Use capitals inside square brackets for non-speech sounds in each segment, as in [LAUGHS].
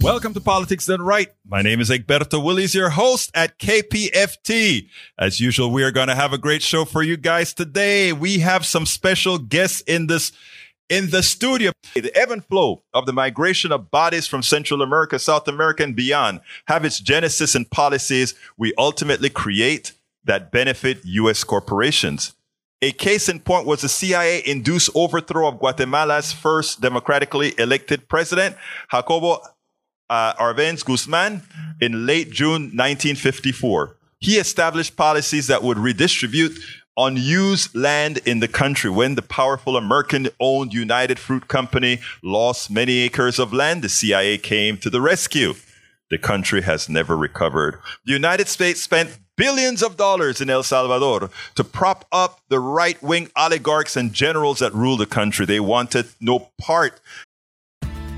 Welcome to Politics Done Right. My name is Egberto Willies, your host at KPFT. As usual, we are going to have a great show for you guys today. We have some special guests in this in the studio. The ebb and flow of the migration of bodies from Central America, South America, and beyond have its genesis in policies we ultimately create that benefit U.S. corporations. A case in point was the CIA induced overthrow of Guatemala's first democratically elected president, Jacobo uh, Arbenz Guzman, in late June 1954. He established policies that would redistribute unused land in the country. When the powerful American owned United Fruit Company lost many acres of land, the CIA came to the rescue. The country has never recovered. The United States spent billions of dollars in El Salvador to prop up the right wing oligarchs and generals that rule the country. They wanted no part.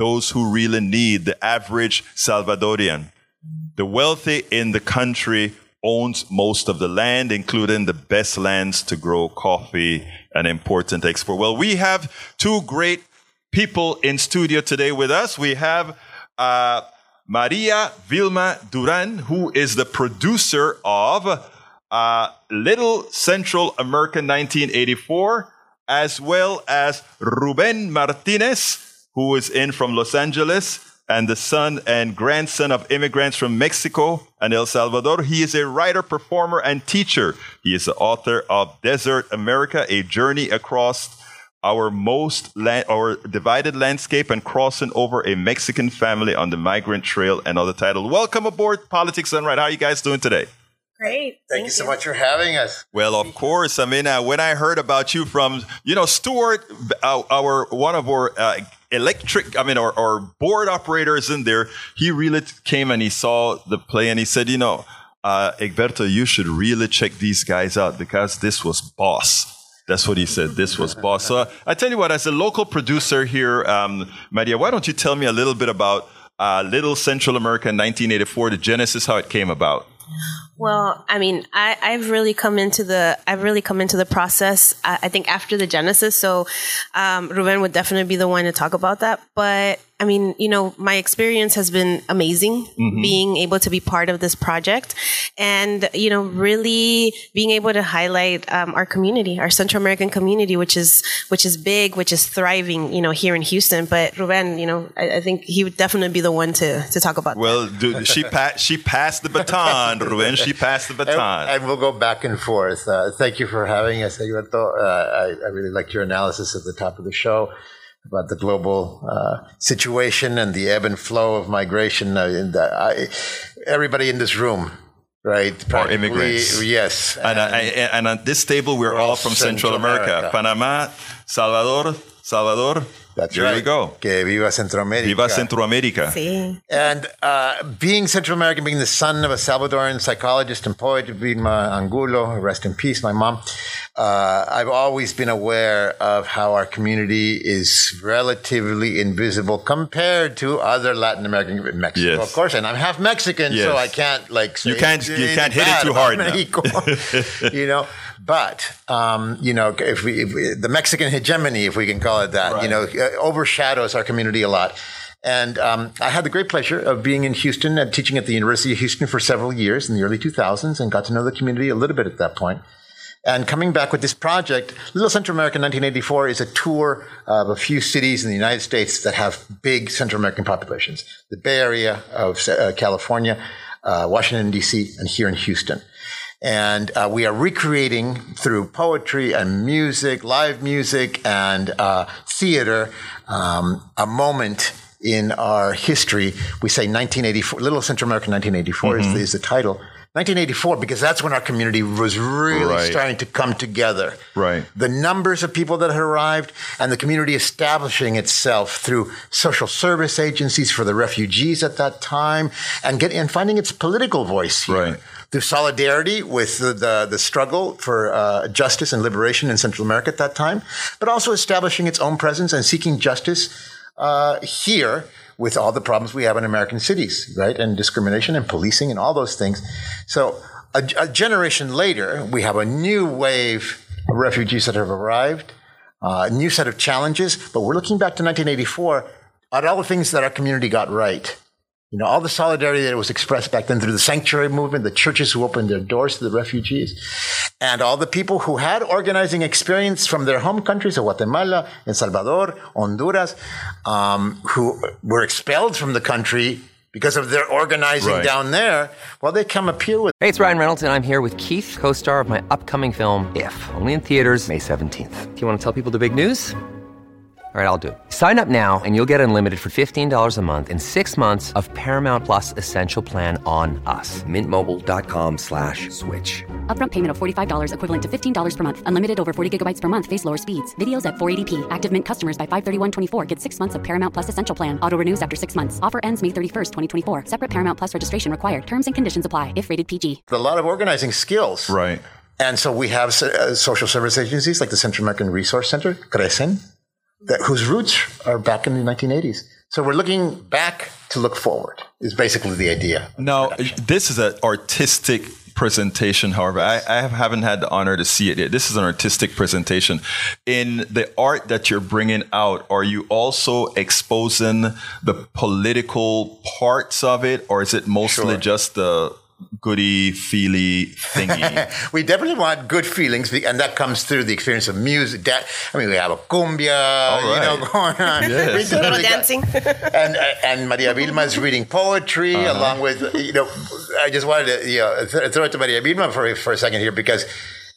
those who really need the average Salvadorian. The wealthy in the country owns most of the land, including the best lands to grow coffee, an important export. Well, we have two great people in studio today with us. We have uh, Maria Vilma Duran, who is the producer of uh, Little Central America 1984, as well as Ruben Martinez, who is in from Los Angeles and the son and grandson of immigrants from Mexico and El Salvador. He is a writer, performer, and teacher. He is the author of Desert America, a journey across our most land, our divided landscape and crossing over a Mexican family on the migrant trail and other title. Welcome aboard Politics Done Right. How are you guys doing today? Great. Thank, Thank you so much for having us. Well, of course. I mean, uh, when I heard about you from, you know, Stuart, our, our one of our uh, electric, I mean, our, board operators in there, he really came and he saw the play and he said, you know, uh, Egberto, you should really check these guys out because this was boss. That's what he said. This was boss. So I tell you what, as a local producer here, um, Maria, why don't you tell me a little bit about uh, Little Central America in 1984, the genesis, how it came about? Well, I mean, I, have really come into the I've really come into the process. I, I think after the genesis, so um, Ruben would definitely be the one to talk about that. But I mean, you know, my experience has been amazing mm-hmm. being able to be part of this project and, you know, really being able to highlight um, our community, our Central American community, which is, which is big, which is thriving, you know, here in Houston. But Ruben, you know, I, I think he would definitely be the one to, to talk about well, that. Well, she, pa- she passed the baton, Ruben. She passed the baton. And, and we'll go back and forth. Uh, thank you for having us, Egberto. Uh, I, I really liked your analysis at the top of the show about the global uh, situation and the ebb and flow of migration. Uh, I, everybody in this room, right? Are immigrants. Yes. And, uh, and, on this table, we're, we're all, all from Central, Central America. America. Panama, Salvador, Salvador. That's Here right. we go. Que viva Centroamérica. Viva Centroamérica. Sí. And uh, being Central American, being the son of a Salvadoran psychologist and poet, Vilma Angulo, rest in peace, my mom, uh, I've always been aware of how our community is relatively invisible compared to other Latin American, Mexico, yes. of course, and I'm half Mexican, yes. so I can't like you can't you can't hit it too hard. [LAUGHS] you know, but um, you know, if we, if we, the Mexican hegemony, if we can call it that, right. you know, uh, overshadows our community a lot. And um, I had the great pleasure of being in Houston and teaching at the University of Houston for several years in the early 2000s and got to know the community a little bit at that point. And coming back with this project, Little Central America 1984 is a tour of a few cities in the United States that have big Central American populations. The Bay Area of uh, California, uh, Washington, D.C., and here in Houston. And uh, we are recreating through poetry and music, live music and uh, theater, um, a moment in our history. We say 1984, Little Central America 1984 mm-hmm. is, is, the title. 1984, because that's when our community was really Right. starting to come together. Right. The numbers of people that had arrived and the community establishing itself through social service agencies for the refugees at that time and get and finding its political voice here. Right. Through solidarity with the, the, the struggle for uh, justice and liberation in Central America at that time, but also establishing its own presence and seeking justice uh, here with all the problems we have in American cities, right? And discrimination and policing and all those things. So a, a generation later, we have a new wave of refugees that have arrived, uh, a new set of challenges, but we're looking back to 1984 at all the things that our community got right. You know, all the solidarity that was expressed back then through the sanctuary movement, the churches who opened their doors to the refugees, and all the people who had organizing experience from their home countries of Guatemala, El Salvador, Honduras, um, who were expelled from the country because of their organizing Right. down there. Well, they come up here with Hey, it's Ryan Reynolds, and I'm here with Keith, co star of my upcoming film, If, only in theaters, May 17th. Do you want to tell people the big news? All right, I'll do it. Sign up now and you'll get unlimited for $15 a month and six months of Paramount Plus Essential Plan on us. Mintmobile.com slash switch. Upfront payment of $45 equivalent to $15 per month. Unlimited over 40 gigabytes per month. Face lower speeds. Videos at 480p. Active Mint customers by 531.24 get six months of Paramount Plus Essential Plan. Auto renews after six months. Offer ends May 31st, 2024. Separate Paramount Plus registration required. Terms and conditions apply if rated PG. a lot of organizing skills. Right. And so we have uh, social service agencies like the Central American Resource Center, CRECEN, that, whose roots are back in the 1980s. So we're looking back to look forward, is basically the idea. Now, this is an artistic presentation. However, I, I haven't had the honor to see it yet. This is an artistic presentation. In the art that you're bringing out, are you also exposing the political parts of it, or is it mostly Sure. just the goody feely thingy? [LAUGHS] we definitely want good feelings, and that comes through the experience of music. That, I mean, we have a cumbia, you know, going on. Yes. [LAUGHS] We Little definitely got- dancing. [LAUGHS] and and Maria Vilma is reading poetry Uh-huh. along with you know. I just wanted to you know th- throw it to Maria Vilma for for a second here because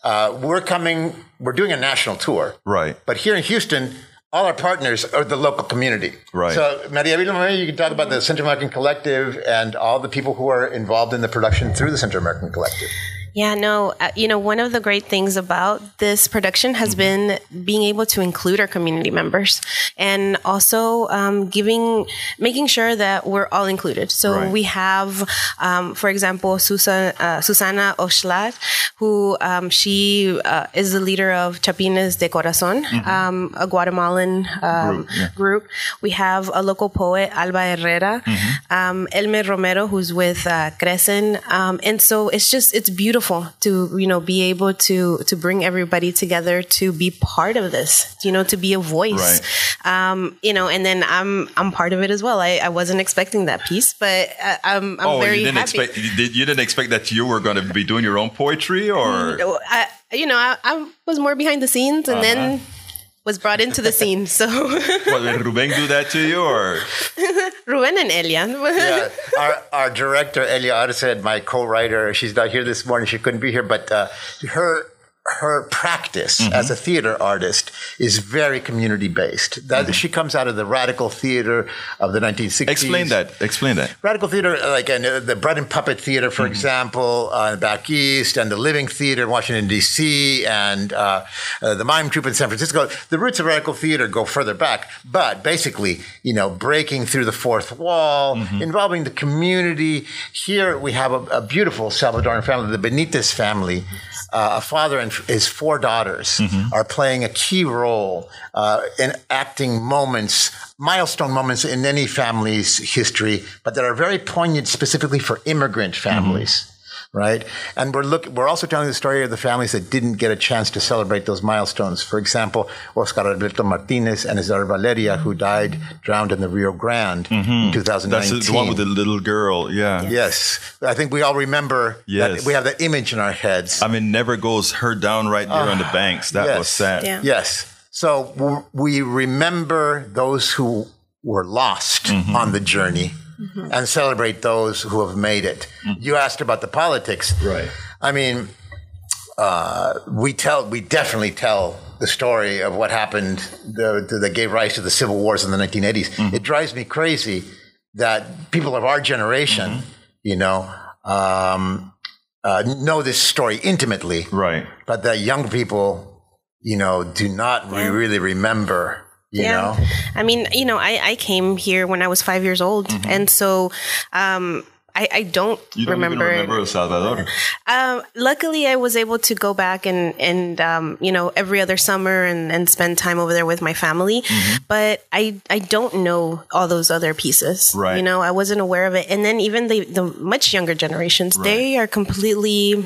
uh, we're coming. We're doing a national tour, Right. But here in Houston. All our partners are the local community. Right. So, Maria you can talk about the Central American Collective and all the people who are involved in the production through the Central American Collective. Yeah, no, uh, you know, one of the great things about this production has been being able to include our community members and also um, giving, making sure that we're all included. So Right. we have, um, for example, Susan, uh, Susana Oshlat, who um, she uh, is the leader of Chapines de Corazon, um, a Guatemalan um, group, We have a local poet, Alba Herrera, um, Elmer Romero, who's with uh, Crecen. Um, and so it's just, it's beautiful to, you know, be able to, to bring everybody together to be part of this, you know, to be a voice. Um, you know, and then I'm, I'm part of it as well. I, I wasn't expecting that piece, but uh, I'm, I'm oh, very you didn't happy. expect you, did, you didn't expect that you were going to be doing your own poetry, or I, you know, I, I was more behind the scenes and then Uh-huh. Was brought into the scene. [LAUGHS] So what, did Ruben do that to you, or [LAUGHS] Ruben and Elia. yeah, [LAUGHS] our, our director Elia Arce, my co-writer, she's not here this morning. She couldn't be here, but uh, her her practice Mm-hmm. as a theater artist is very community based. That Mm-hmm. she comes out of the radical theater of the 1960s. explain that? Explain that. Radical theater, like uh, the Bread and Puppet Theater, for example, uh, back east, and the Living Theater in Washington, D.C., and uh, uh, the Mime Troupe in San Francisco. The roots of radical theater go further back, but basically, you know, breaking through the fourth wall, involving the community. Here we have a, a beautiful Salvadoran family, the Benitez family. Uh, a father and his four daughters are playing a key role uh, in acting moments, milestone moments in any family's history, but that are very poignant specifically for immigrant families. Right. And we're look, we're also telling the story of the families that didn't get a chance to celebrate those milestones. For example, Oscar Alberto Martinez and his daughter Valeria, who died drowned in the Rio Grande in 2019. That's the one with the little girl. Yeah. Yes. I think we all remember Yes. that we have that image in our heads. I mean, never goes her down right there on the banks. That yes. was sad. Yeah. Yes. So we remember those who were lost Mm-hmm. on the journey and celebrate those who have made it. You asked about the politics. Mm-hmm. Right. I mean, uh, we tell, we definitely tell the story of what happened the, the, that gave rise to the civil wars in the 1980s. Mm-hmm. It drives me crazy that people of our generation, Mm-hmm. you know, um, uh, know this story intimately, Right. but that young people, you know, do not re- really remember. You know, I mean, you know, I, I came here when I was five years old, and so um, I, I don't, Mm-hmm. You don't remember. remember El Salvador. Um, luckily, I was able to go back and and um, you know every other summer and, and spend time over there with my family. Mm-hmm. But I I don't know all those other pieces. Right. You know, I wasn't aware of it. And then even the the much younger generations, they are completely.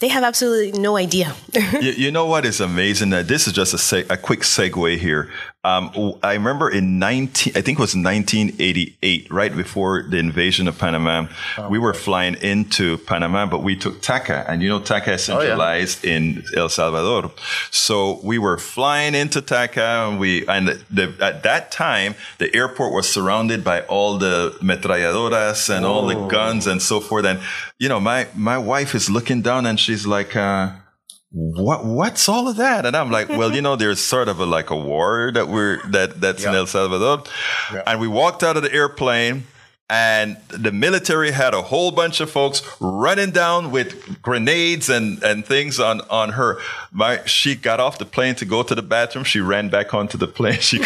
They have absolutely no idea. [LAUGHS] you, you know what is amazing? That this is just a, a quick segue here. Um, I remember in 19, I think it was 1988, right before the invasion of Panama, we were flying into Panama, but we took TACA, and you know TACA is centralized in El Salvador. So we were flying into TACA, and we and the, at that time the airport was surrounded by all the metralladoras and all the guns and so forth. And you know, my my wife is looking down, and she's like. Uh, what what's all of that? And i'm like well you know [LAUGHS] there's sort of a like a war that we're that that's in el salvador. And we walked out of the airplane and the military had a whole bunch of folks running down with grenades and, and things on, on her. My she got off the plane to go to the bathroom. She ran back onto the plane. [LAUGHS] She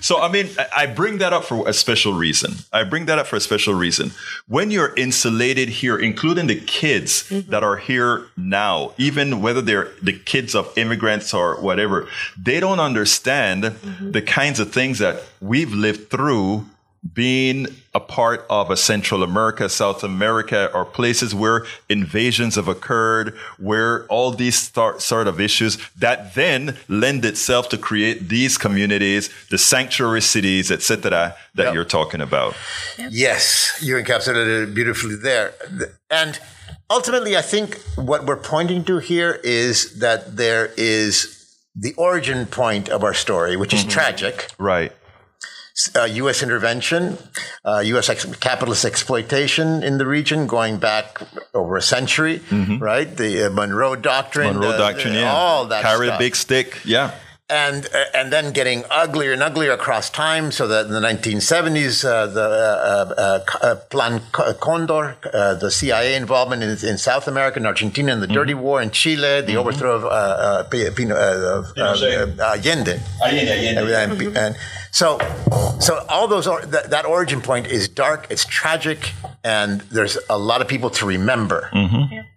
so I mean I- I bring that up for a special reason. I bring that up for a special reason. When you're insulated here, including the kids mm-hmm. that are here now, even whether they're the kids of immigrants or whatever, they don't understand mm-hmm. the kinds of things that we've lived through being a part of a Central America, South America, or places where invasions have occurred, where all these start, sort of issues that then lend itself to create these communities, the sanctuary cities, etc., that Yep. you're talking about. Yes, you encapsulated it beautifully there. And ultimately, I think what we're pointing to here is that there is the origin point of our story, which is mm-hmm. tragic. Right. Uh, U.S. intervention, uh, U.S. Ex- capitalist exploitation in the region going back over a century, right? The uh, Monroe Doctrine. Monroe uh, Doctrine, yeah. All that Carry stuff a big stick. Yeah. And uh, and then getting uglier and uglier across time. So that in the 1970s, uh, the uh, uh, uh, Plan Condor, uh, the CIA involvement in, in South America, in Argentina, in the Dirty War in Chile, the overthrow of, uh, uh, Pino, uh, of, Pinochet. uh, Allende. And, and so, so all those or, that, that origin point is dark. It's tragic, and there's a lot of people to remember,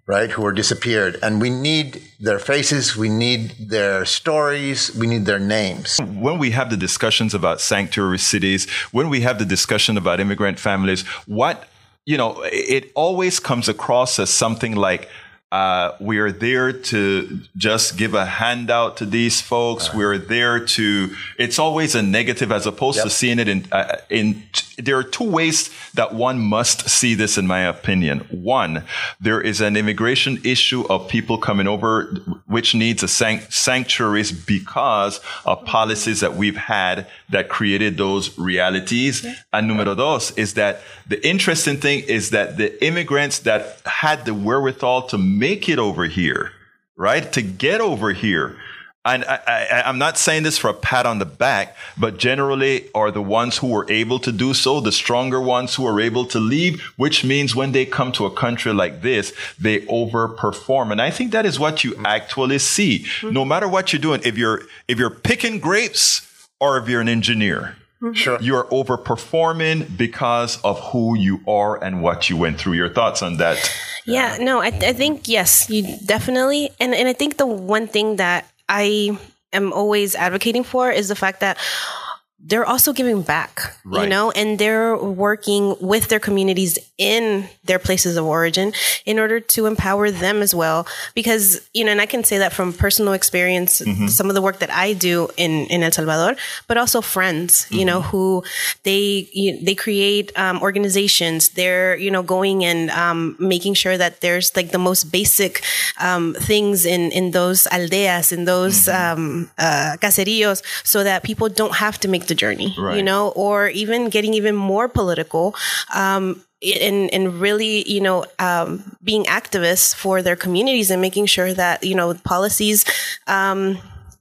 right? Who are disappeared, and we need their faces. We need their stories. We need their names. when we have the discussions about sanctuary cities, when we have the discussion about immigrant families, what, you know, it always comes across as something like, uh, we are there to just give a handout to these folks. We're there to. It's always a negative, as opposed to seeing it in. Uh, in there are two ways that one must see this, in my opinion. One, there is an immigration issue of people coming over, which needs a sanct- sanctuaries because of policies that we've had that created those realities. And numero dos is that the interesting thing is that the immigrants that had the wherewithal to make it over here, right, to get over here. And I, I, I'm not saying this for a pat on the back, but generally are the ones who were able to do so, the stronger ones who are able to leave, which means when they come to a country like this, they overperform. And I think that is what you mm. actually see. Mm. No matter what you're doing, if you're, if you're picking grapes or if you're an engineer, mm-hmm. Sure. you are overperforming because of who you are and what you went through. Your thoughts on that? Yeah, no, I, I think yes, you definitely, and and I think the one thing that I am always advocating for is the fact that they're also giving back, you know, and they're working with their communities in their places of origin in order to empower them as well. Because, you know, and I can say that from personal experience, some of the work that I do in, in El Salvador, but also friends, you know, who they, you, they create um, organizations. They're, you know, going and um, making sure that there's like the most basic um, things in, in those aldeas, in those um, uh, caseríos, so that people don't have to make the journey, you know, or even getting even more political. Um, and, and really, you know, um, being activists for their communities and making sure that, you know, policies, um,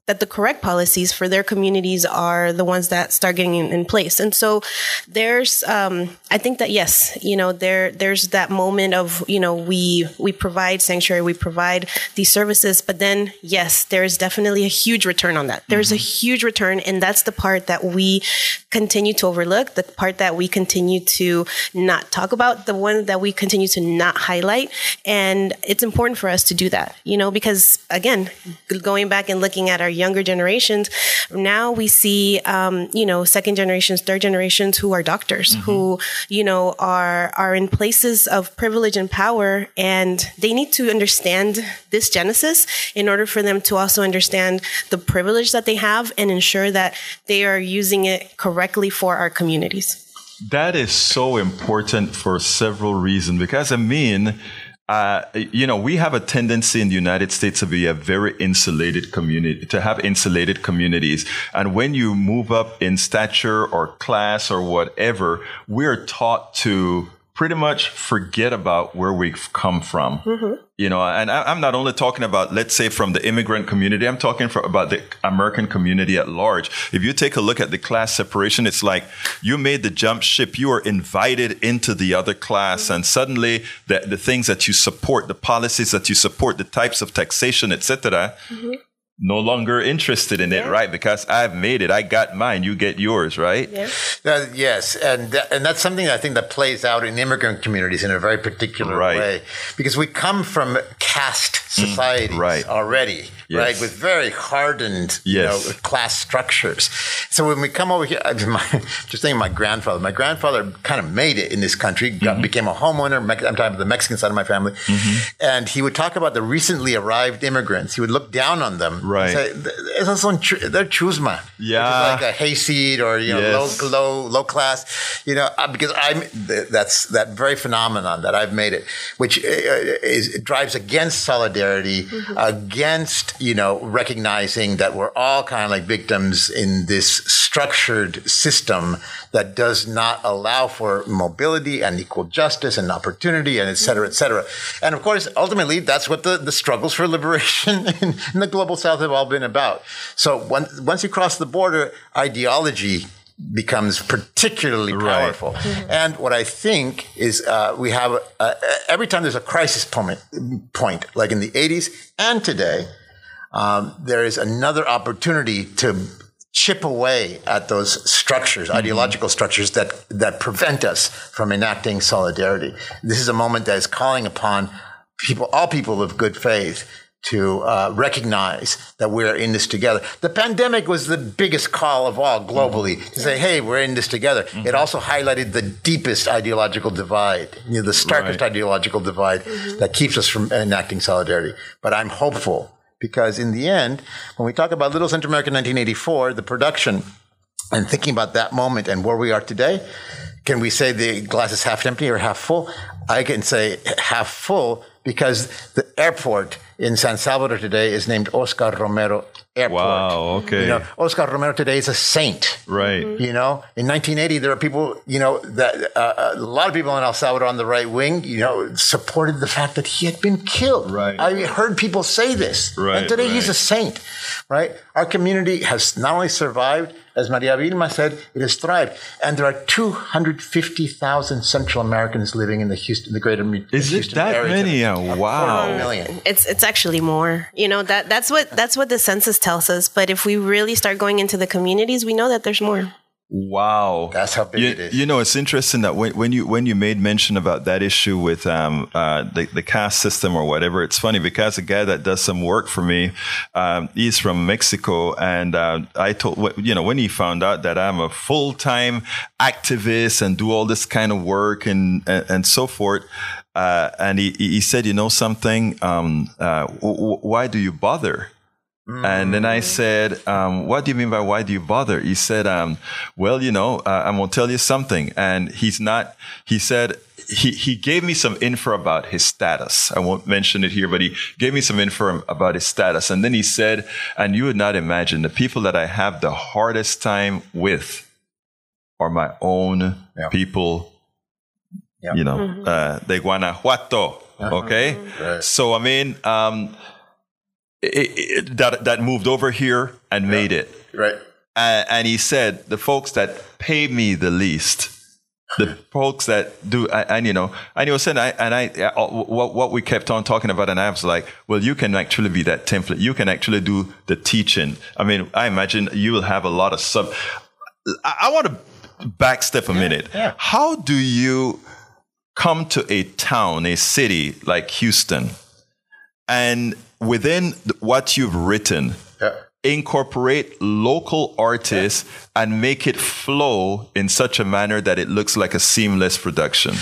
that the correct policies for their communities are the ones that start getting in, in place. And so there's, um, I think that yes, you know, there there's that moment of you know we we provide sanctuary, we provide these services, but then yes, there is definitely a huge return on that. There's mm-hmm. a huge return, and that's the part that we continue to overlook, the part that we continue to not talk about, the one that we continue to not highlight, and it's important for us to do that, you know, because again, going back and looking at our younger generations, now we see, um, you know, second generations, third generations who are doctors, mm-hmm. who, you know, are, are in places of privilege and power. And they need to understand this genesis in order for them to also understand the privilege that they have and ensure that they are using it correctly for our communities. That is so important for several reasons because I mean, uh, you know, we have a tendency in the United States to be a very insulated community, to have insulated communities. And when you move up in stature or class or whatever, we're taught to pretty much forget about where we've come from. Mm-hmm. You know, and I, am not only talking about, let's say, from the immigrant community, I'm talking for, about the American community at large. If you take a look at the class separation, it's like you made the jump ship, you are invited into the other class, mm-hmm. and suddenly the, the things that you support, the policies that you support, the types of taxation, etc., mm-hmm no longer interested in yeah. it, right? Because I've made it. I got mine. You get yours, right? Yeah. Uh, yes, and that, and that's something I think that plays out in immigrant communities in a very particular right. way, because we come from caste mm, societies mm, right. already, yes. right, with very hardened, yes. you know, class structures. So when we come over here, [LAUGHS] my, just thinking my grandfather. My grandfather kind of made it in this country, got, mm-hmm. became a homeowner. I'm talking about the Mexican side of my family, mm-hmm. and he would talk about the recently arrived immigrants. He would look down on them Right. Say, esos son, they're chusma. Yeah. Like a hayseed or, you know, yes. low, low, low class, you know, uh, because I'm, that's that very phenomenon that I've made it, which uh, is, drives against solidarity, mm-hmm. against, you know, recognizing that we're all kind of like victims in this structured system that does not allow for mobility and equal justice and opportunity and et cetera, et cetera. And of course, ultimately, that's what the, the struggles for liberation [LAUGHS] in, in the global south have all been about. So once, once you cross the border, ideology becomes particularly powerful. Right. Mm-hmm. And what I think is uh, we have uh, every time there's a crisis point, point like in the 80s and today, um, there is another opportunity to chip away at those structures, mm-hmm. ideological structures that that prevent us from enacting solidarity. This is a moment that is calling upon people, all people of good faith, to uh, recognize that we're in this together. The pandemic was the biggest call of all globally mm-hmm. to say, hey, we're in this together. Mm-hmm. It also highlighted the deepest ideological divide, you know, the starkest right. ideological divide mm-hmm. that keeps us from enacting solidarity. But I'm hopeful because in the end, when we talk about Little Central America 1984, the production, and thinking about that moment and where we are today, can we say the glass is half empty or half full? I can say half full because the airport in San Salvador today is named Oscar Romero Airport. Wow, okay. You know, Oscar Romero today is a saint. Right. Mm-hmm. You know, in 1980, there are people, you know, that uh, a lot of people in El Salvador on the right wing, you know, supported the fact that he had been killed. Right. I heard people say this. Right. And today right. he's a saint, right? Our community has not only survived, as Maria Vilma said, it has thrived. And there are 250,000 Central Americans living in the Houston, the greater Is Houston it that area. many? Oh, wow. Million. It's, it's actually more, you know, that, that's what, that's what the census tells us. But if we really start going into the communities, we know that there's more. Wow, that's how big you, it is. You know, it's interesting that when, when you when you made mention about that issue with um, uh, the the caste system or whatever, it's funny because a guy that does some work for me, um, he's from Mexico, and uh, I told you know when he found out that I'm a full time activist and do all this kind of work and and, and so forth, uh, and he he said, you know something, um, uh, w- why do you bother? And then I said, um, what do you mean by why do you bother? He said, um, well, you know, uh, I'm going to tell you something. And he's not, he said, he, he gave me some info about his status. I won't mention it here, but he gave me some info about his status. And then he said, and you would not imagine the people that I have the hardest time with are my own yeah. people, yeah. you know, mm-hmm. uh, de Guanajuato. Uh-huh. Okay. Right. So, I mean, um, it, it, that that moved over here and made it. Right. Uh, and he said, the folks that pay me the least, the [LAUGHS] folks that do, and, and you know, and he was saying, I, and I, uh, what, what we kept on talking about, and I was like, well, you can actually be that template. You can actually do the teaching. I mean, I imagine you will have a lot of sub. I, I want to backstep a minute. yeah. How do you come to a town, a city like Houston, and within what you've written, Yeah. incorporate local artists and make it flow in such a manner that it looks like a seamless production.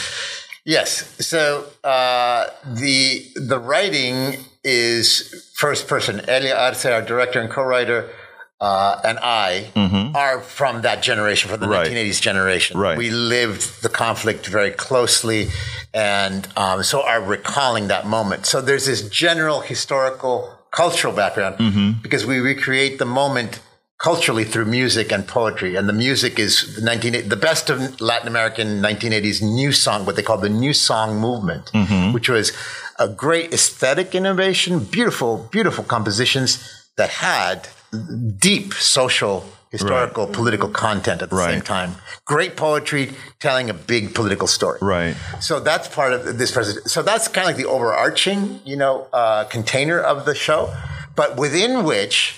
Yes. So uh, the the writing is first person. Elia Arce, our director and co-writer, uh, and I are from that generation, from the Right. 1980s generation. Right. We lived the conflict very closely, and um, so are recalling that moment. So there's this general historical, cultural background because we recreate the moment culturally through music and poetry. And the music is the 19, the best of Latin American 1980s new song, what they call the new song movement, which was a great aesthetic innovation, beautiful, beautiful compositions that had deep social, historical, political content at the same time. Great poetry telling a big political story. Right. So that's part of this president. So that's kind of like the overarching, you know, uh, container of the show, but within which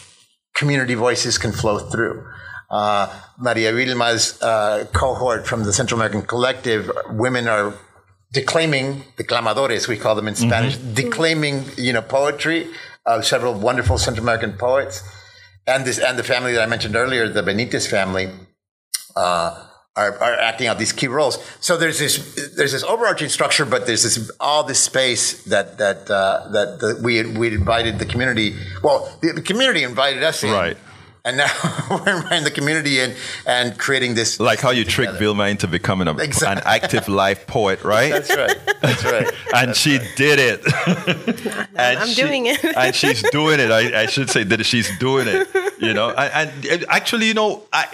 community voices can flow through. Uh, Maria Vilma's uh, cohort from the Central American Collective, women are declaiming, the declamadores, we call them in Spanish, declaiming, you know, poetry of several wonderful Central American poets. And this, and the family that I mentioned earlier, the Benitez family, uh, are, are acting out these key roles. So there's this there's this overarching structure, but there's this all this space that that uh, that, that we we invited the community. Well, the, the community invited us in, Right. And now [LAUGHS] we're in the community in and creating this. Like how you trick Vilma into becoming a, Exactly. an active life poet, right? That's right. That's right. [LAUGHS] and she did it. [LAUGHS] and I'm she- doing it. and she's doing it. I, I should say that she's doing it. You know, and, and actually, you know, I.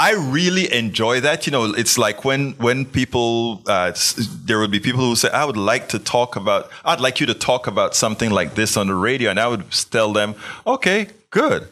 I really enjoy that. You know, it's like when when people uh, there would be people who say, "I would like to talk about. I'd like you to talk about something like this on the radio," and I would tell them, "Okay, good."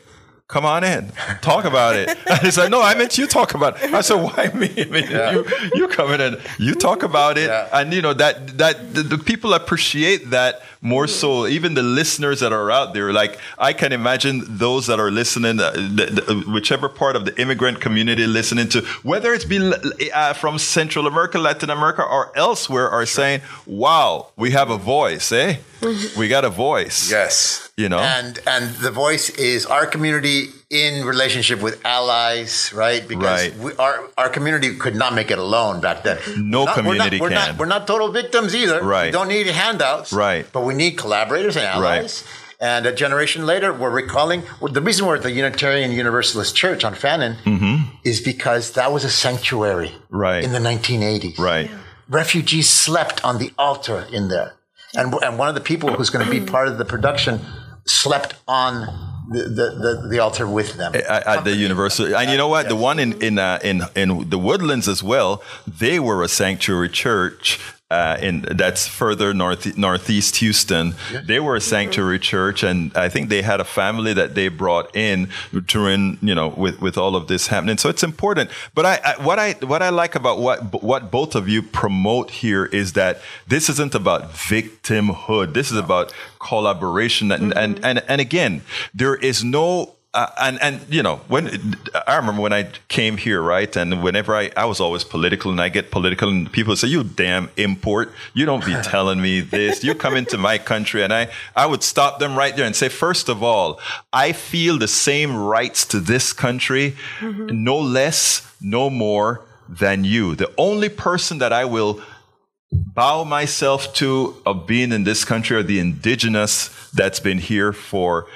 Come on in, talk about it. And [LAUGHS] he said, "No, I meant you talk about it." I said, "Why me? I mean, you you come in and you talk about it, Yeah. and you know that that the, the people appreciate that more so. Even the listeners that are out there, like I can imagine those that are listening, uh, the, the, whichever part of the immigrant community listening to, whether it's been uh, from Central America, Latin America, or elsewhere, are saying, "Wow, we have a voice, eh? [LAUGHS] We got a voice." Yes. You know? And and the voice is our community in relationship with allies, right? Because Right. we, our our community could not make it alone back then. No not- community we're not, we're can. Not, we're not total victims either. Right. We don't need handouts. Right. But we need collaborators and allies. right. And a generation later, we're recalling well, the reason we're at the Unitarian Universalist Church on Fannin is because that was a sanctuary Mm-hmm. Right. in the 1980s Right. refugees slept on the altar in there. And, and one of the people who's going to be part of the production slept on the, the, the, the altar with them. at, at the university. And you know what? The one in in uh, in in the woodlands as well. They were a sanctuary church. Uh, in that's further north northeast Houston. They were a sanctuary church, and I think they had a family that they brought in during you know with with all of this happening. So it's important. But I, I what I what I like about what what both of you promote here is that this isn't about victimhood. This is about collaboration, and and and, and again, there is no uh, and and you know when I remember when I came here, right, and whenever I I was always political, and I get political, and people say, "You damn import! You don't be [LAUGHS] telling me this. You come into my country," and I I would stop them right there and say, first of all, I feel the same rights to this country, no less, no more than you. The only person that I will bow myself to of being in this country are the indigenous that's been here for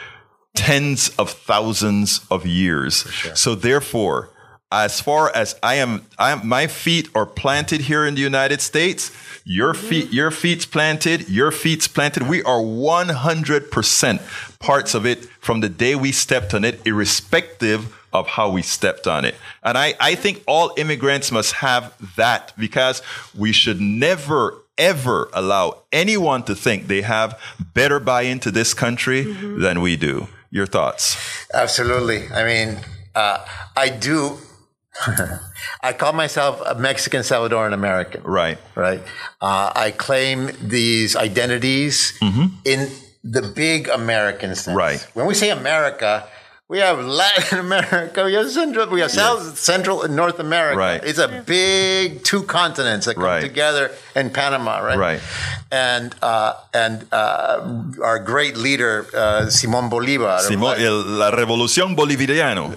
tens of thousands of years. So therefore, as far as I am, I am, my feet are planted here in the United States. Your feet, your feet's planted, your feet's planted. We are 100% parts of it from the day we stepped on it, irrespective of how we stepped on it. And I, I think all immigrants must have that because we should never, ever allow anyone to think they have better buy into this country Mm-hmm. than we do. Your thoughts? Absolutely. I mean, uh, I do. [LAUGHS] I call myself a Mexican Salvadoran American. Right. Right. Uh, I claim these identities in the big American sense. Mm-hmm. Right. When we say America, we have Latin [LAUGHS] America, we have Central, we have South, Central and North America. Right. It's a big two continents that come Right. together in Panama, right? Right. And uh, and uh, our great leader uh, Simón Bolívar, Simón, el- la revolución boliviano.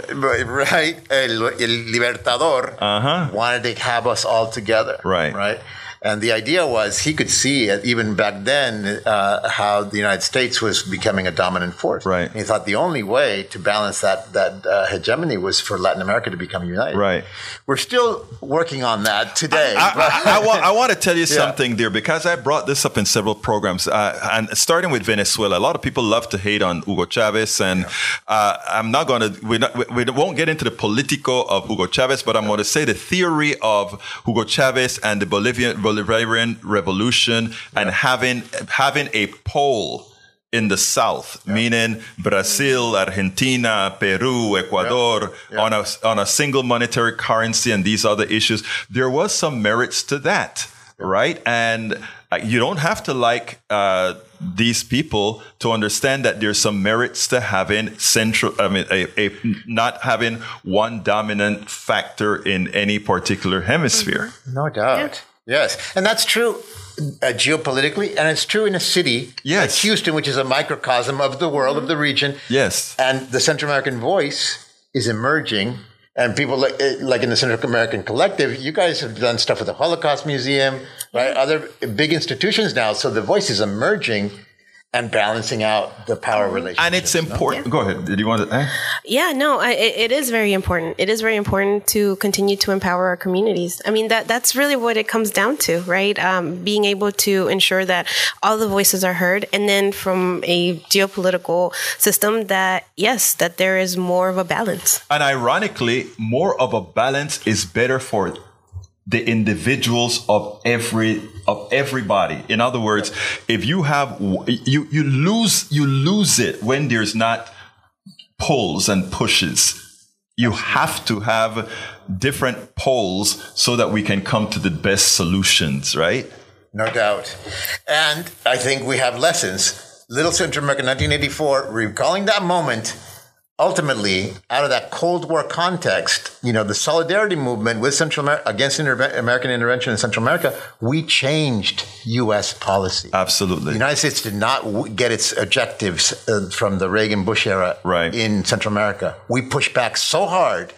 right? El, el Libertador Uh-huh. wanted to have us all together, Right. Right. And the idea was he could see even back then uh, how the United States was becoming a dominant force. Right. And he thought the only way to balance that that uh, hegemony was for Latin America to become united. Right. We're still working on that today. I, I, [LAUGHS] I, want, I want to tell you Yeah. something there because I brought this up in several programs. Uh, and starting with Venezuela, a lot of people love to hate on Hugo Chavez, and uh, I'm not going to. We, we won't get into the politico of Hugo Chavez, but I'm going to say the theory of Hugo Chavez and the Bolivian Bolivarian Revolution, and having having a pole in the south, meaning Brazil, Argentina, Peru, Ecuador, on a on a single monetary currency and these other issues. There was some merits to that, right? And uh, you don't have to like uh, these people to understand that there's some merits to having central. I mean, a, a not having one dominant factor in any particular hemisphere. no doubt. Yes, and that's true. Uh, geopolitically, and it's true in a city Yes. like Houston, which is a microcosm of the world, of the region. Yes. and the Central American voice is emerging. And people like, eh, like in the Central American Collective, you guys have done stuff with the Holocaust Museum, right? Other big institutions now. So the voice is emerging and balancing out the power relationship. And it's important. Go ahead. Did you want to? Eh? Yeah, no, I, it, it is very important. It is very important to continue to empower our communities. I mean, that that's really what it comes down to, right? Um, being able to ensure that all the voices are heard, and then from a geopolitical system, that yes, that there is more of a balance. And ironically, more of a balance is better for the individuals of every of everybody. In other words, if you have you you lose you lose it when there's not pulls and pushes. You have to have different poles so that we can come to the best solutions, right? No doubt. And I think we have lessons. Little Central America, 1984, recalling that moment, ultimately, out of that Cold War context, you know, the solidarity movement with Central America, against interve- American intervention in Central America, we changed U.S. policy. Absolutely. The United States did not w- get its objectives uh, from the Reagan Bush era Right. in Central America. We pushed back so hard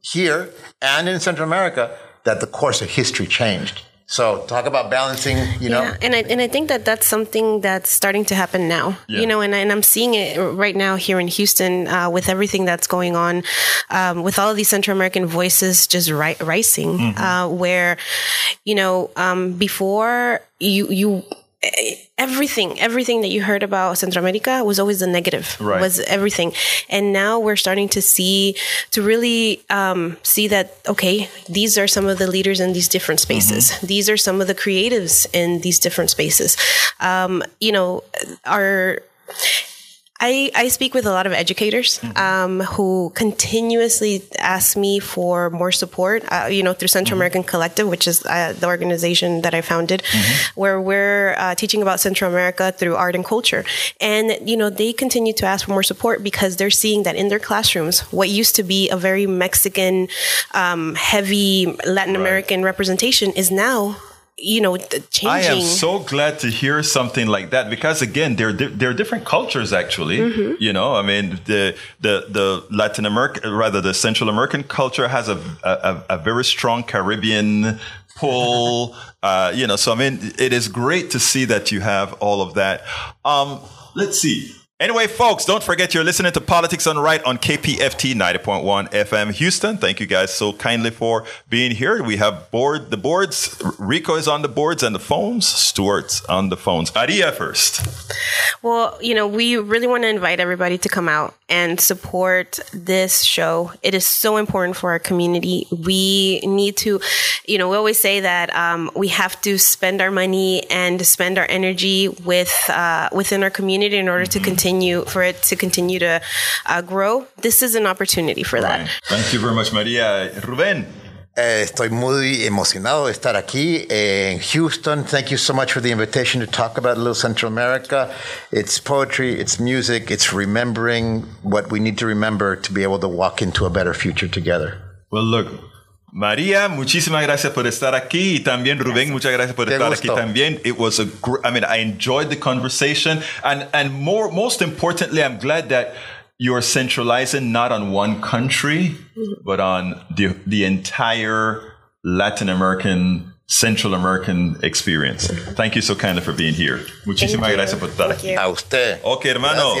here and in Central America that the course of history changed. So talk about balancing, you know. Yeah, and I and I think that that's something that's starting to happen now. Yeah. You know, and, and I'm seeing it right now here in Houston uh, with everything that's going on, um, with all of these Central American voices just ri- rising. Uh, where, you know, um, before you you. Everything, everything that you heard about Central America was always the negative. Right. Was everything, and now we're starting to see, to really um, see that okay, these are some of the leaders in these different spaces. These are some of the creatives in these different spaces. Um, you know, our I, I speak with a lot of educators um, who continuously ask me for more support, uh, you know, through Central American Collective, which is uh, the organization that I founded, where we're uh, teaching about Central America through art and culture. And, you know, they continue to ask for more support because they're seeing that in their classrooms, what used to be a very Mexican, um, heavy Latin American representation is now, you know, changing. I am so glad to hear something like that because again, there there are different cultures actually. Mm-hmm. You know, I mean, the the the Latin American, rather the Central American culture has a a, a very strong Caribbean pull. [LAUGHS] uh, you know, so I mean, it is great to see that you have all of that. Um, let's see. Anyway, folks, don't forget you're listening to Politics Done Right on KPFT 90.1 FM Houston. Thank you guys so kindly for being here. We have board the boards. Rico is on the boards and the phones. Stuart's on the phones. Maria first. Well, you know, we really want to invite everybody to come out and support this show. It is so important for our community. We need to, you know, we always say that um, we have to spend our money and spend our energy with uh, within our community in order to continue for it to continue to uh, grow. This is an opportunity for that. Right. Thank you very much, Maria. Ruben. Eh, estoy muy emocionado de estar aquí en Houston. Thank you so much for the invitation to talk about Little Central America. It's poetry, it's music, it's remembering what we need to remember to be able to walk into a better future together. Well, look, María, muchísimas gracias por estar aquí y también Rubén, muchas gracias por Qué estar gusto. aquí también. It was a gr- I mean, I enjoyed the conversation and and more most importantly, I'm glad that you're centralizing not on one country, but on the the entire Latin American Central American experience. Thank you so kindly for being here. Muchísimas gracias por estar aquí. A usted. Okay, hermano. We